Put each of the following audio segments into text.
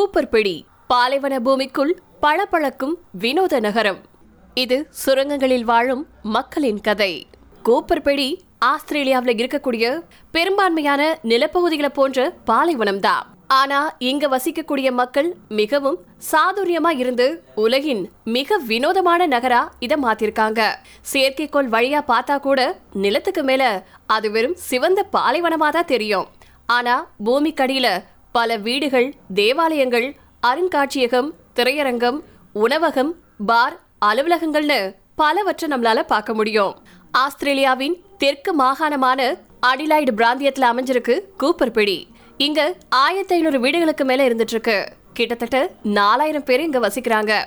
கூப்பர்பிடி பாலைவன பூமிக்குள் பளபளக்கும் வினோத நகரம். இது சுரங்கங்களில் வாழும் மக்களின் கதை. கூப்பர்பெடி ஆஸ்திரேலியாவில் இருக்கக்கூடிய பெரும்பான்மையான நிலப்பகுதிகளை போன்ற பாலைவனம் தான் ஆனா இங்க வசிக்கக்கூடிய மக்கள் மிகவும் சாதுரியமா இருந்து உலகின் மிக வினோதமான நகரா இத மாத்திருக்காங்க. செயற்கைக்கோள் வழியா பார்த்தா கூட நிலத்துக்கு மேல அது வெறும் சிவந்த பாலைவனமா தான் தெரியும். ஆனா பூமிக்கடியில பல வீடுகள் தேவாலயங்கள் அருங்காட்சியகம் திரையரங்கம் உணவகம் பார் அலுவலகங்கள்னு பலவற்றை நம்மளால பார்க்க முடியும். ஆஸ்திரேலியாவின் தெற்கு மாகாணமான அடிலாய்டு பிராந்தியத்துல அமைஞ்சிருக்கு கூப்பர் பிடி இங்க ஆயிரத்தி ஐநூறு வீடுகளுக்கு மேல இருந்துட்டு இருக்கு கிட்டத்தட்ட நாலாயிரம் பேர் இங்க வசிக்கிறாங்க.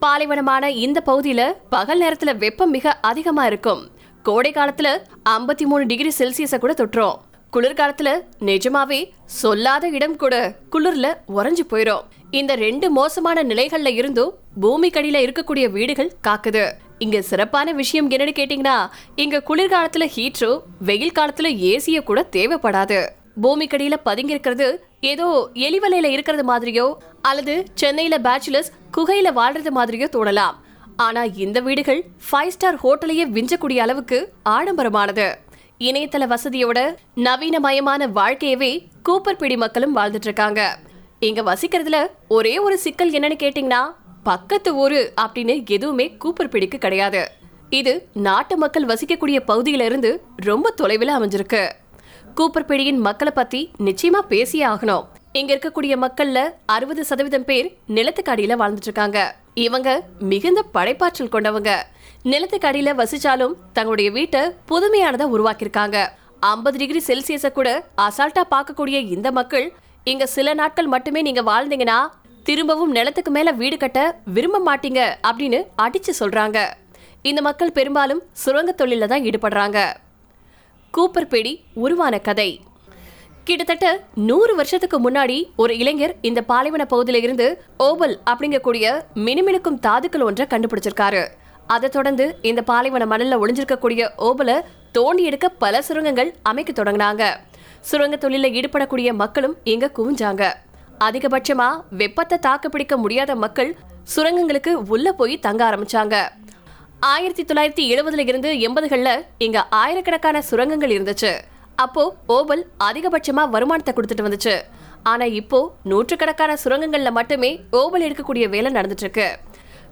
பாலைவனமான இந்த பகுதியில பகல் நேரத்துல வெப்பம் மிக அதிகமா இருக்கும். கோடை காலத்துல ஐம்பத்தி மூணு டிகிரி செல்சியஸ கூட தொட்டுரும். குளிர்காலத்துல நிஜமாவே சொல்லாத இடம் கூட குளிர்ல உறைஞ்சு போயிடும் இந்த ரெண்டு மோசமான நிலைகள்ல இருந்தும் பூமிக்கடியில இருக்கக்கூடிய வீடுகள் காக்குது. இங்க சிறப்பான விஷயம் என்னன்னு கேட்டீங்கன்னா இங்க குளிர்காலத்துல ஹீட்டரோ வெயில் காலத்துல ஏசியோ கூட தேவைப்படாது. பூமிக்கடியில பதுங்கி இருக்கிறது ஏதோ எலிவலையில இருக்கிறது மாதிரியோ அல்லது சென்னையில பேச்சுலர்ஸ் குகையில வாழ்றது மாதிரியோ தோணலாம். ஆனா இந்த வீடுகள் ஃபைவ் ஸ்டார் ஹோட்டலையே விஞ்சக்கூடிய அளவுக்கு ஆடம்பரமானது. இணையதள வசதியோட நவீனமயமான வாழ்க்கையவே கூப்பர்பிடி மக்களும் வாழ்ந்துட்டு இருக்காங்க இங்க வசிக்கிறதுல ஒரே ஒரு சிக்கல் என்னன்னு கேட்டீங்கன்னா பக்கத்து ஊரு அப்படின்னு எதுவுமே கூப்பர் பிடிக்கு கிடையாது. இது நாட்டு மக்கள் வசிக்கக்கூடிய பகுதியில இருந்து ரொம்ப தொலைவில் அமைஞ்சிருக்கு. கூப்பர்பெடியின் மக்களை பத்தி நிச்சயமா பேசியே ஆகணும். இங்க இருக்கக்கூடிய மக்கள்ல அறுபது சதவீதம் பேர் நிலத்துக்கு அடியில வாழ்ந்துட்டு இருக்காங்க இவங்க மிகுந்த படைப்பாற்றல் கொண்டவங்க. நிலத்துக்கு அடியில வசிச்சாலும் தங்களுடைய வீட்டை புதுமையானதா உருவாக்கியிருக்காங்க. ஐம்பது டிகிரி செல்சியஸ கூட அசால்ட்டா பார்க்கக்கூடிய இந்த மக்கள் இங்க சில நாட்கள் மட்டுமே நீங்க வாழ்ந்தீங்கன்னா திரும்பவும் நிலத்துக்கு மேல வீடு கட்ட விரும்ப மாட்டீங்க அப்படின்னு அடிச்சு சொல்றாங்க. இந்த மக்கள் பெரும்பாலும் சுரங்க தொழில தான் ஈடுபடுறாங்க. கூப்பர்பெடி உருவான கதை. கிட்டத்தட்ட நூறு வருஷத்துக்கு முன்னாடி ஒரு இளைஞர் இந்த பாலைவன பகுதியில இருந்து ஓபல் அப்படிங்கக்கூடிய மினுமினுக்கும் தாதுக்கள் ஒன்றை கண்டுபிடிச்சிருக்காரு. அதை தொடர்ந்து இந்த பாலைவன மணல்ல ஒளிஞ்சிருக்கக்கூடிய ஓபலை தோண்டி எடுக்க பல சுரங்கங்கள் அமைக்க தொடங்கினாங்க. சுரங்க தொழில ஈடுபடக்கூடிய மக்களும் இங்க குவிஞ்சாங்க. அதிகபட்சமா வெப்பத்தை தாக்கு பிடிக்க முடியாத மக்கள் சுரங்கங்களுக்கு உள்ள போய் தங்க ஆரம்பிச்சாங்க. ஆயிரத்தி தொள்ளாயிரத்தி எழுபதுல இருந்து எண்பதுகள்ல இங்க ஆயிரக்கணக்கான சுரங்கங்கள் இருந்துச்சு. அப்போ ஓபல் அதிகபட்சமா வருமானத்தை கொடுத்துட்டு வந்துச்சு. ஆனா இப்போ நூற்றுக்கணக்கான சுரங்கங்கள்ல மட்டுமே ஓபல் எடுக்கக்கூடிய வேலை நடந்துட்டு இருக்கு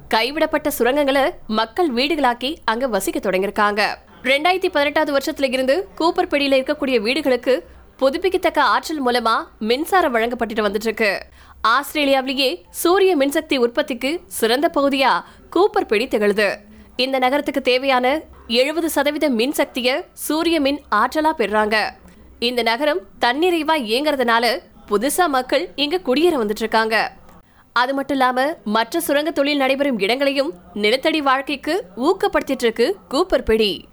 கைவிடப்பட்ட சுரங்கங்களை மக்கள் வீடுகளாக்கி அங்க வசிக்க தொடங்கியிருக்காங்க. ரெண்டாயிரத்தி பதினெட்டாவது வருஷத்துல இருந்து கூப்பர் கூப்பர்பெடியில இருக்கக்கூடிய வீடுகளுக்கு புதுப்பிக்கத்தக்க ஆற்றல் மூலமா மின்சாரம் வழங்கப்பட்டுட்டு வந்துட்டு இருக்கு ஆஸ்திரேலியாவிலேயே சூரிய மின்சக்தி உற்பத்திக்கு சிறந்த பகுதியா கூப்பர்பெடி திகழுது. இந்த நகரத்துக்கு தேவையான எழுபது சதவீத மின் சக்தியை சூரிய மின் ஆற்றலா பெறாங்க. இந்த நகரம் தன்னிறைவா இயங்குறதுனால புதுசா மக்கள் இங்க குடியேற வந்துட்டு இருக்காங்க அது மட்டும் இல்லாம மற்ற சுரங்க தொழில் நடைபெறும் இடங்களையும் நிலத்தடி வாழ்க்கைக்கு ஊக்கப்படுத்திட்டு இருக்கு கூப்பர்பெடி